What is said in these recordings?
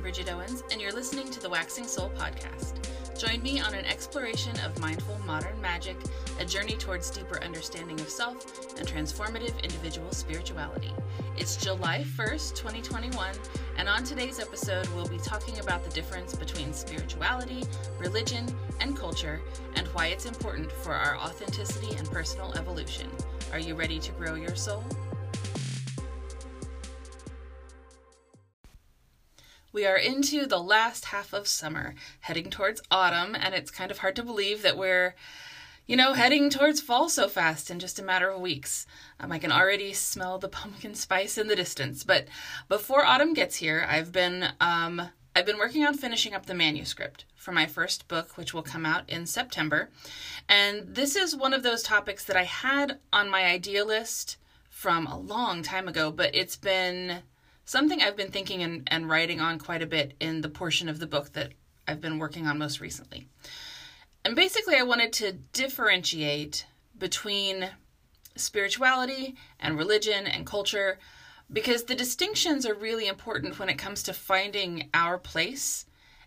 I'm Bridget Owens, and you're listening to the Waxing Soul podcast. Join me on an exploration of mindful modern magic, a journey towards deeper understanding of self, and transformative individual spirituality. It's July 1st, 2021, and on today's episode, we'll be talking about the difference between spirituality, religion, and culture, and why it's important for our authenticity and personal evolution. Are you ready to grow your soul? We are into the last half of summer, heading towards autumn, and it's kind of hard to believe that we're, you know, heading towards fall so fast in just a matter of weeks. Um, I can already smell the pumpkin spice in the distance. But before autumn gets here, I've been um, I've been working on finishing up the manuscript for my first book, which will come out in September. And this is one of those topics that I had on my idea list from a long time ago, but it's been something I've been thinking and, and writing on quite a bit in the portion of the book that I've been working on most recently. And basically, I wanted to differentiate between spirituality and religion and culture because the distinctions are really important when it comes to finding our place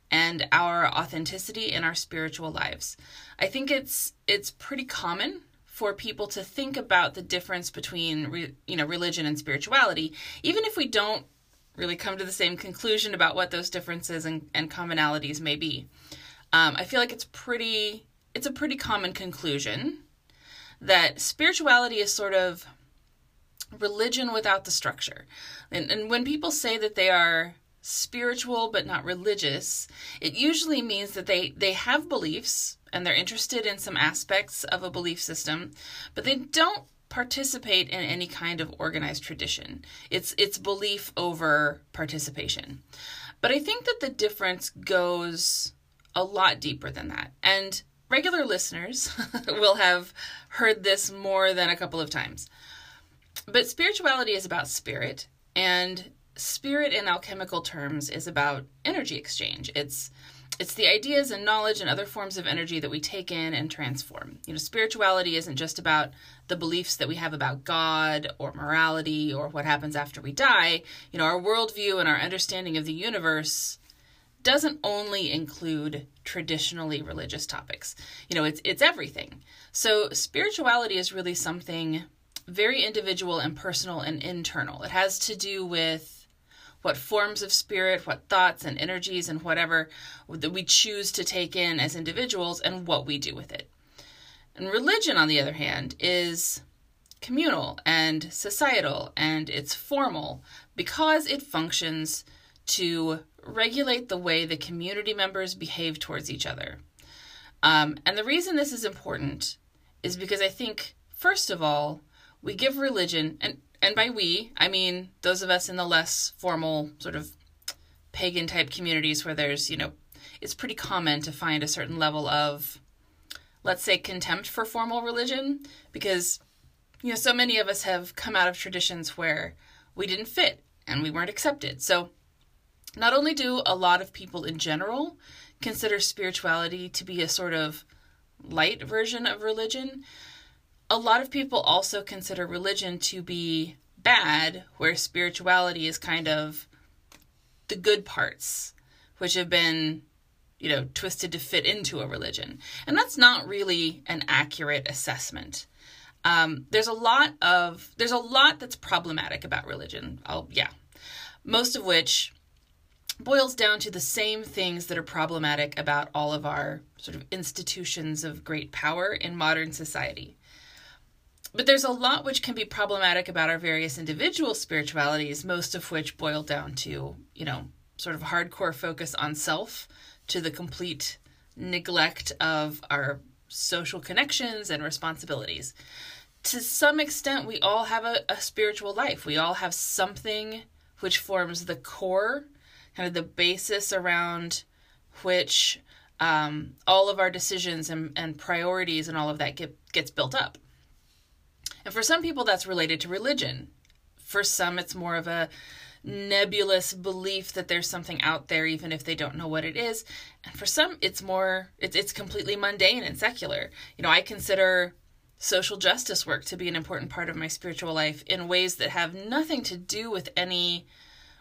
and our authenticity in our spiritual lives. I think it's it's pretty common for people to think about the difference between you know religion and spirituality even if we don't really come to the same conclusion about what those differences and, and commonalities may be. Um, I feel like it's pretty it's a pretty common conclusion that spirituality is sort of religion without the structure. And, and when people say that they are spiritual but not religious, it usually means that they, they have beliefs and they're interested in some aspects of a belief system, but they don't participate in any kind of organized tradition. It's it's belief over participation. But I think that the difference goes a lot deeper than that. And regular listeners will have heard this more than a couple of times. But spirituality is about spirit, and spirit in alchemical terms is about energy exchange. It's it's the ideas and knowledge and other forms of energy that we take in and transform. You know, spirituality isn't just about the beliefs that we have about God or morality or what happens after we die. You know, our worldview and our understanding of the universe doesn't only include traditionally religious topics. You know, it's it's everything. So spirituality is really something very individual and personal and internal. It has to do with what forms of spirit, what thoughts and energies and whatever that we choose to take in as individuals and what we do with it. And religion, on the other hand, is communal and societal and it's formal because it functions to regulate the way the community members behave towards each other. Um, and the reason this is important is because I think, first of all, we give religion, and and by we, I mean those of us in the less formal sort of pagan type communities where there's, you know, it's pretty common to find a certain level of, let's say, contempt for formal religion because, you know, so many of us have come out of traditions where we didn't fit and we weren't accepted. So, not only do a lot of people in general consider spirituality to be a sort of light version of religion, a lot of people also consider religion to be bad, where spirituality is kind of the good parts, which have been, you know, twisted to fit into a religion. And that's not really an accurate assessment. Um, there's a lot of there's a lot that's problematic about religion. I'll yeah, most of which boils down to the same things that are problematic about all of our sort of institutions of great power in modern society. But there's a lot which can be problematic about our various individual spiritualities, most of which boil down to, you know, sort of hardcore focus on self to the complete neglect of our social connections and responsibilities. To some extent, we all have a, a spiritual life. We all have something which forms the core, kind of the basis around which um, all of our decisions and, and priorities and all of that get, gets built up. And for some people, that's related to religion. For some, it's more of a nebulous belief that there's something out there, even if they don't know what it is. And for some, it's more, it's, it's completely mundane and secular. You know, I consider social justice work to be an important part of my spiritual life in ways that have nothing to do with any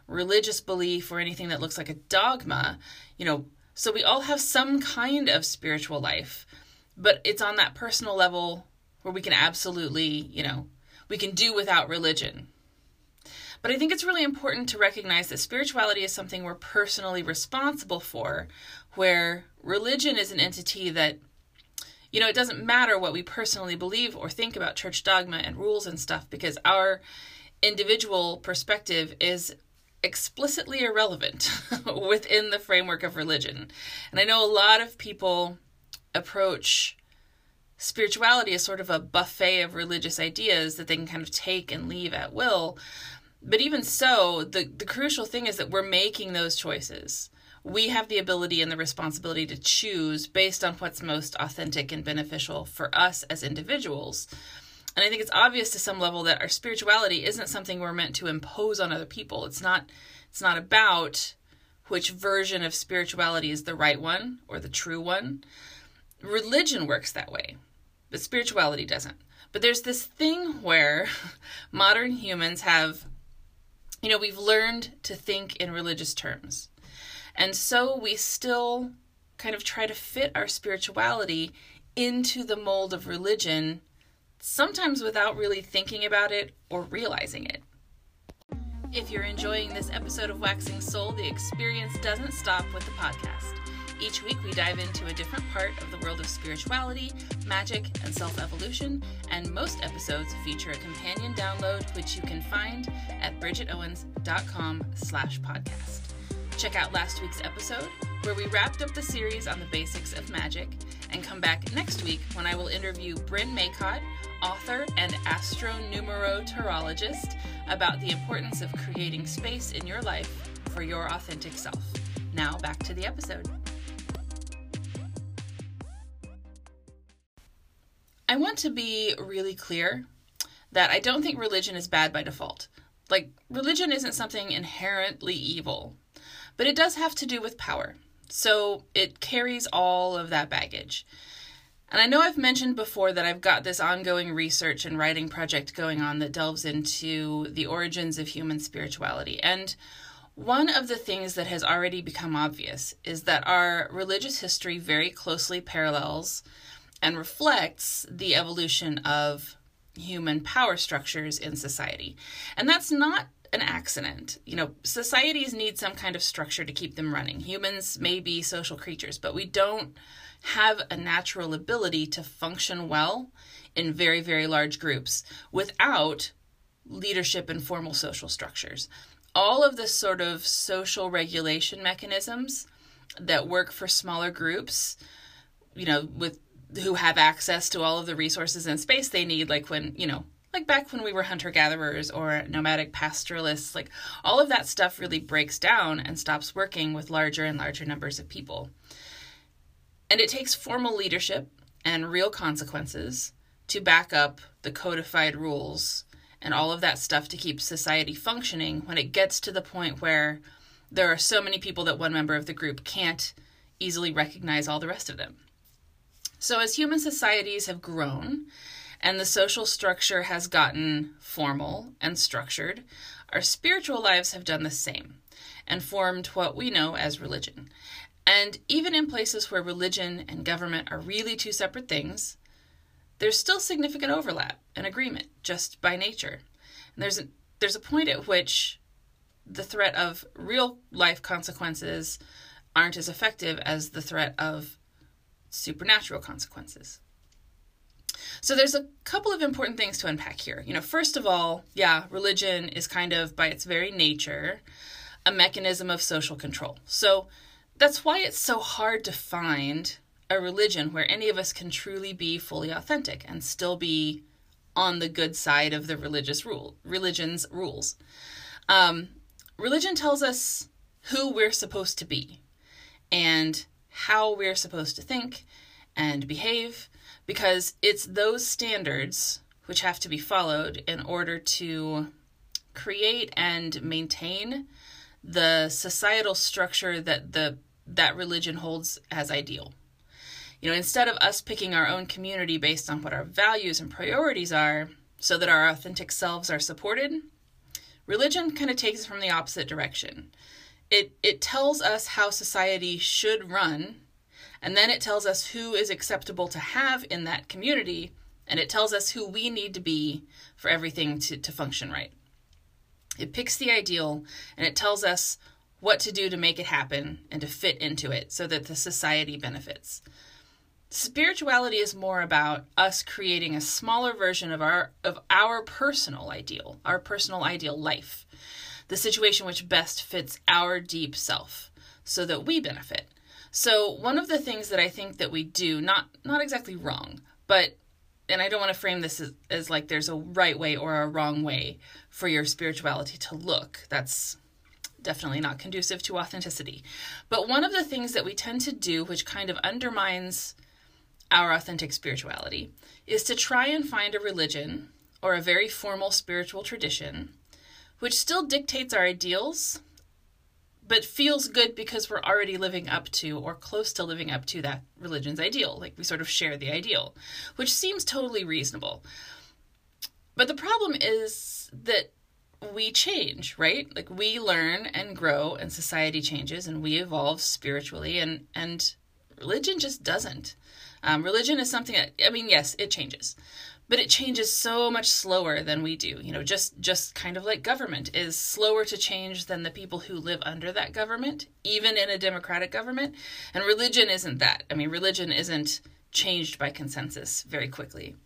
religious belief or anything that looks like a dogma, you know, so we all have some kind of spiritual life, but it's on that personal level where we can absolutely, you know, we can do without religion. But I think it's really important to recognize that spirituality is something we're personally responsible for, where religion is an entity that, you know, it doesn't matter what we personally believe or think about church dogma and rules and stuff because our individual perspective is explicitly irrelevant within the framework of religion. And I know a lot of people approach spirituality is sort of a buffet of religious ideas that they can kind of take and leave at will. But even so, the, the crucial thing is that we're making those choices. We have the ability and the responsibility to choose based on what's most authentic and beneficial for us as individuals. And I think it's obvious to some level that our spirituality isn't something we're meant to impose on other people. It's not it's not about which version of spirituality is the right one or the true one. Religion works that way, but spirituality doesn't. But there's this thing where modern humans have you know, we've learned to think in religious terms. And so we still kind of try to fit our spirituality into the mold of religion, sometimes without really thinking about it or realizing it. If you're enjoying this episode of Waxing Soul, the experience doesn't stop with the podcast. Each week, we dive into a different part of the world of spirituality, magic, and self evolution, and most episodes feature a companion download, which you can find at bridgetowens.com slash podcast. Check out last week's episode, where we wrapped up the series on the basics of magic, and come back next week when I will interview Bryn Maycott, author and astronumerotarologist, about the importance of creating space in your life for your authentic self. Now, back to the episode. I want to be really clear that I don't think religion is bad by default. Like, religion isn't something inherently evil, but it does have to do with power. So it carries all of that baggage. And I know I've mentioned before that I've got this ongoing research and writing project going on that delves into the origins of human spirituality. And one of the things that has already become obvious is that our religious history very closely parallels and reflects the evolution of human power structures in society. And that's not an accident. You know, societies need some kind of structure to keep them running. Humans may be social creatures, but we don't have a natural ability to function well in very, very large groups without leadership and formal social structures. All of the sort of social regulation mechanisms that work for smaller groups, you know, with who have access to all of the resources and space they need, like when, you know, like back when we were hunter gatherers or nomadic pastoralists, like all of that stuff really breaks down and stops working with larger and larger numbers of people. And it takes formal leadership and real consequences to back up the codified rules and all of that stuff to keep society functioning when it gets to the point where there are so many people that one member of the group can't easily recognize all the rest of them. So, as human societies have grown and the social structure has gotten formal and structured, our spiritual lives have done the same and formed what we know as religion. And even in places where religion and government are really two separate things, there's still significant overlap and agreement just by nature. And there's a, there's a point at which the threat of real life consequences aren't as effective as the threat of supernatural consequences. So there's a couple of important things to unpack here. You know, first of all, yeah, religion is kind of by its very nature a mechanism of social control. So that's why it's so hard to find a religion where any of us can truly be fully authentic and still be on the good side of the religious rule religion's rules. Um, religion tells us who we're supposed to be and how we're supposed to think and behave because it's those standards which have to be followed in order to create and maintain the societal structure that the that religion holds as ideal. You know, instead of us picking our own community based on what our values and priorities are so that our authentic selves are supported, Religion kind of takes it from the opposite direction. It it tells us how society should run, and then it tells us who is acceptable to have in that community, and it tells us who we need to be for everything to, to function right. It picks the ideal and it tells us what to do to make it happen and to fit into it so that the society benefits. Spirituality is more about us creating a smaller version of our of our personal ideal, our personal ideal life. The situation which best fits our deep self so that we benefit. So one of the things that I think that we do, not not exactly wrong, but and I don't want to frame this as, as like there's a right way or a wrong way for your spirituality to look. That's definitely not conducive to authenticity. But one of the things that we tend to do, which kind of undermines our authentic spirituality, is to try and find a religion or a very formal spiritual tradition which still dictates our ideals but feels good because we're already living up to or close to living up to that religion's ideal. Like we sort of share the ideal, which seems totally reasonable. But the problem is that we change, right? Like we learn and grow and society changes and we evolve spiritually and and religion just doesn't. Um, religion is something that I mean, yes, it changes, but it changes so much slower than we do you know just just kind of like government is slower to change than the people who live under that government even in a democratic government. And religion isn't that. I mean religion isn't changed by consensus very quickly.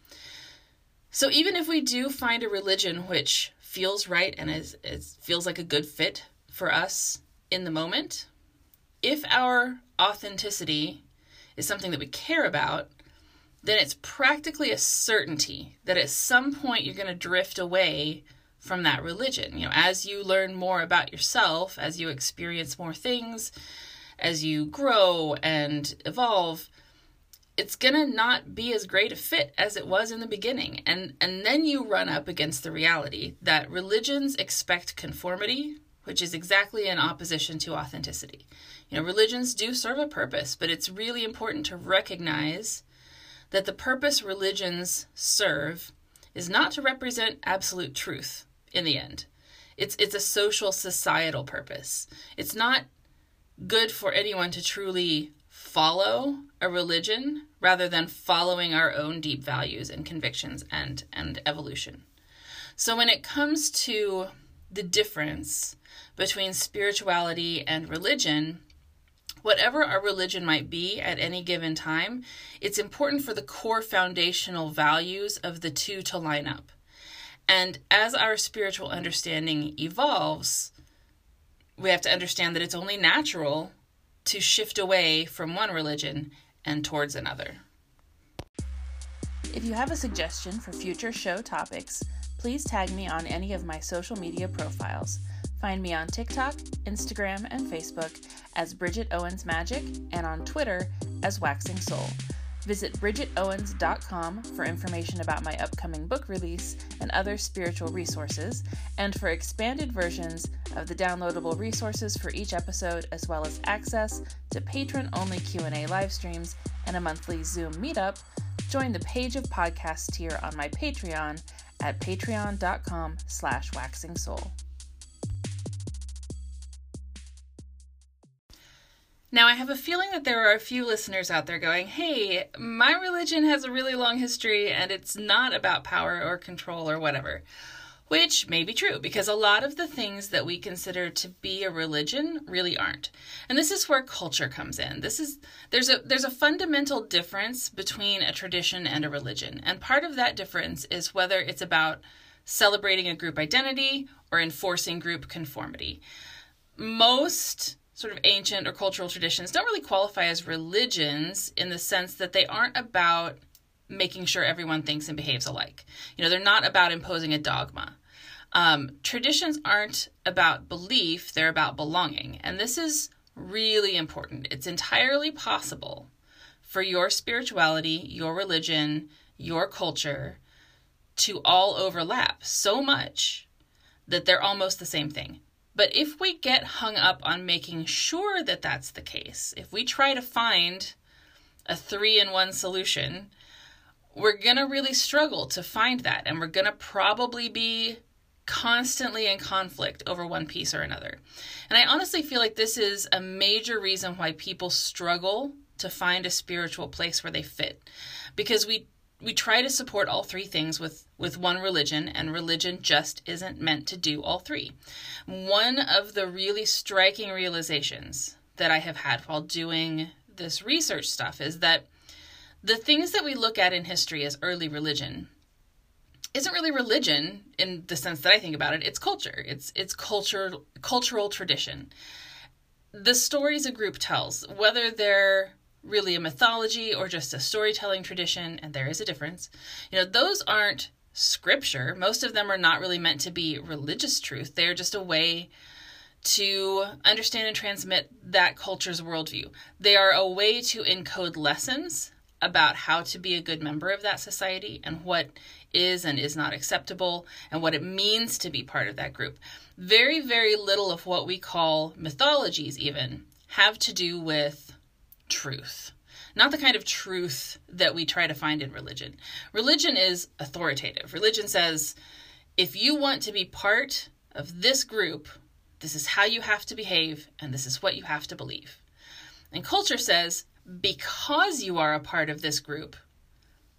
So even if we do find a religion which feels right and is, is feels like a good fit for us in the moment if our authenticity is something that we care about then it's practically a certainty that at some point you're going to drift away from that religion. You know, as you learn more about yourself, as you experience more things, as you grow and evolve, it's going to not be as great a fit as it was in the beginning. And and then you run up against the reality that religions expect conformity, which is exactly in opposition to authenticity. You know, religions do serve a purpose, but it's really important to recognize that the purpose religions serve is not to represent absolute truth in the end. It's it's a social societal purpose. It's not good for anyone to truly follow a religion rather than following our own deep values and convictions and and evolution. So when it comes to the difference between spirituality and religion, whatever our religion might be at any given time, it's important for the core foundational values of the two to line up. And as our spiritual understanding evolves, we have to understand that it's only natural to shift away from one religion and towards another. If you have a suggestion for future show topics, please tag me on any of my social media profiles. Find me on TikTok, Instagram, and Facebook as Bridget Owens Magic and on Twitter as Waxing Soul. Visit bridgetowens.com for information about my upcoming book release and other spiritual resources, and for expanded versions of the downloadable resources for each episode, as well as access to patron-only Q&A live streams and a monthly Zoom meetup. Join the Page of Podcast tier on my Patreon at patreon.com Now, I have a feeling that there are a few listeners out there going, hey, my religion has a really long history and it's not about power or control or whatever. Which may be true because a lot of the things that we consider to be a religion really aren't. And this is where culture comes in. This is there's a there's a fundamental difference between a tradition and a religion. And part of that difference is whether it's about celebrating a group identity or enforcing group conformity. Most sort of ancient or cultural traditions don't really qualify as religions in the sense that they aren't about making sure everyone thinks and behaves alike. You know, they're not about imposing a dogma. Um, traditions aren't about belief, they're about belonging. And this is really important. It's entirely possible for your spirituality, your religion, your culture to all overlap so much that they're almost the same thing. But if we get hung up on making sure that that's the case, if we try to find a three in one solution, we're going to really struggle to find that. And we're going to probably be constantly in conflict over one piece or another. And I honestly feel like this is a major reason why people struggle to find a spiritual place where they fit. Because we we try to support all three things with with one religion and religion just isn't meant to do all three. One of the really striking realizations that I have had while doing this research stuff is that the things that we look at in history as early religion isn't really religion in the sense that I think about it. It's culture. It's it's culture cultural tradition. The stories a group tells, whether they're really a mythology or just a storytelling tradition, and there is a difference. You know, those aren't scripture. Most of them are not really meant to be religious truth. They're just a way to understand and transmit that culture's worldview. They are a way to encode lessons about how to be a good member of that society and what is and is not acceptable and what it means to be part of that group. Very, very little of what we call mythologies, even, have to do with truth. Not the kind of truth that we try to find in religion. Religion is authoritative. Religion says if you want to be part of this group, this is how you have to behave and this is what you have to believe. And culture says because you are a part of this group,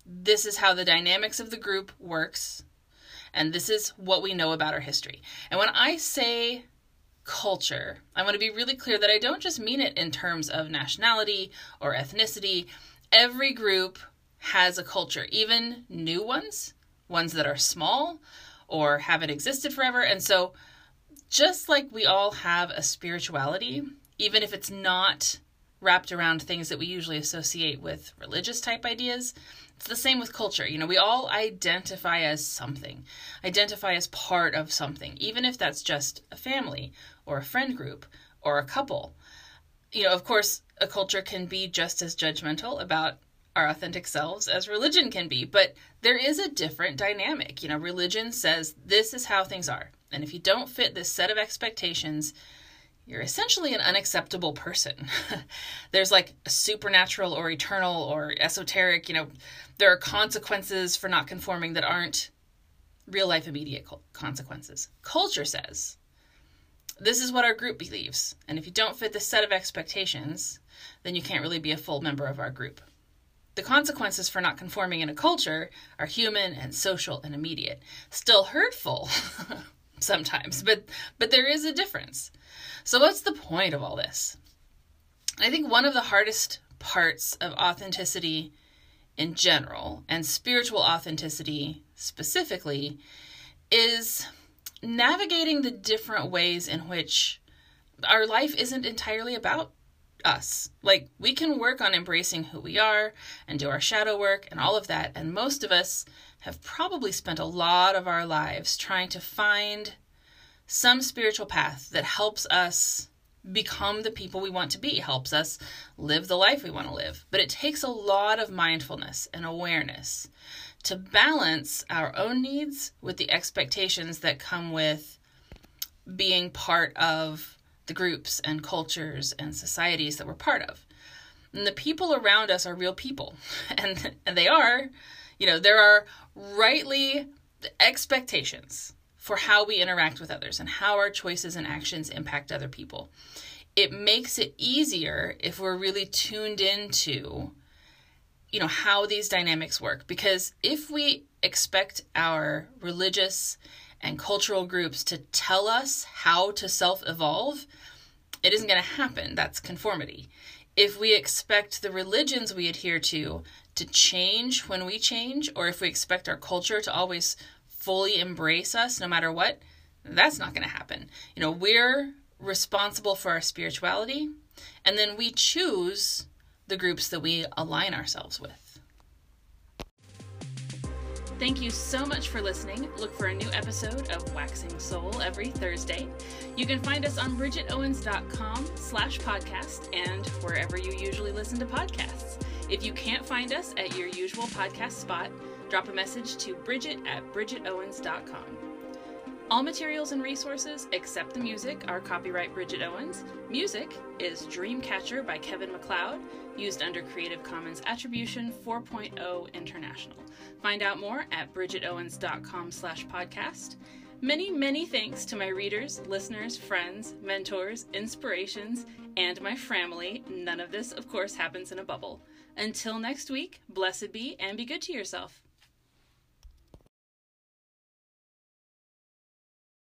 this is how the dynamics of the group works and this is what we know about our history. And when I say culture. I want to be really clear that I don't just mean it in terms of nationality or ethnicity. Every group has a culture, even new ones, ones that are small or haven't existed forever. And so, just like we all have a spirituality, even if it's not wrapped around things that we usually associate with religious type ideas, it's the same with culture. You know, we all identify as something, identify as part of something, even if that's just a family or a friend group or a couple. You know, of course, a culture can be just as judgmental about our authentic selves as religion can be, but there is a different dynamic. You know, religion says this is how things are. And if you don't fit this set of expectations, you're essentially an unacceptable person. There's like a supernatural or eternal or esoteric, you know, there are consequences for not conforming that aren't real life immediate consequences. Culture says this is what our group believes, and if you don't fit this set of expectations, then you can't really be a full member of our group. The consequences for not conforming in a culture are human and social and immediate. Still hurtful sometimes, but but there is a difference. So what's the point of all this? I think one of the hardest parts of authenticity in general and spiritual authenticity specifically is navigating the different ways in which our life isn't entirely about us. Like, we can work on embracing who we are and do our shadow work and all of that. And most of us have probably spent a lot of our lives trying to find some spiritual path that helps us become the people we want to be, helps us live the life we want to live. But it takes a lot of mindfulness and awareness to balance our own needs with the expectations that come with being part of the groups and cultures and societies that we're part of. And the people around us are real people. And, and they are, you know, there are rightly expectations for how we interact with others and how our choices and actions impact other people. It makes it easier if we're really tuned into you know how these dynamics work. Because if we expect our religious and cultural groups to tell us how to self-evolve it isn't going to happen. That's conformity. If we expect the religions we adhere to to change when we change or if we expect our culture to always fully embrace us no matter what, that's not going to happen. You know, we're responsible for our spirituality, and then we choose the groups that we align ourselves with. Thank you so much for listening. Look for a new episode of Waxing Soul every Thursday. You can find us on bridgetowens.com slash podcast and wherever you usually listen to podcasts. If you can't find us at your usual podcast spot, drop a message to bridget at bridgetowens.com. All materials and resources except the music are copyright Bridget Owens. Music is Dreamcatcher by Kevin MacLeod, used under Creative Commons Attribution 4.0 International. Find out more at bridgetowens.com slash podcast. Many, many thanks to my readers, listeners, friends, mentors, inspirations, and my family. None of this, of course, happens in a bubble. Until next week, blessed be and be good to yourself.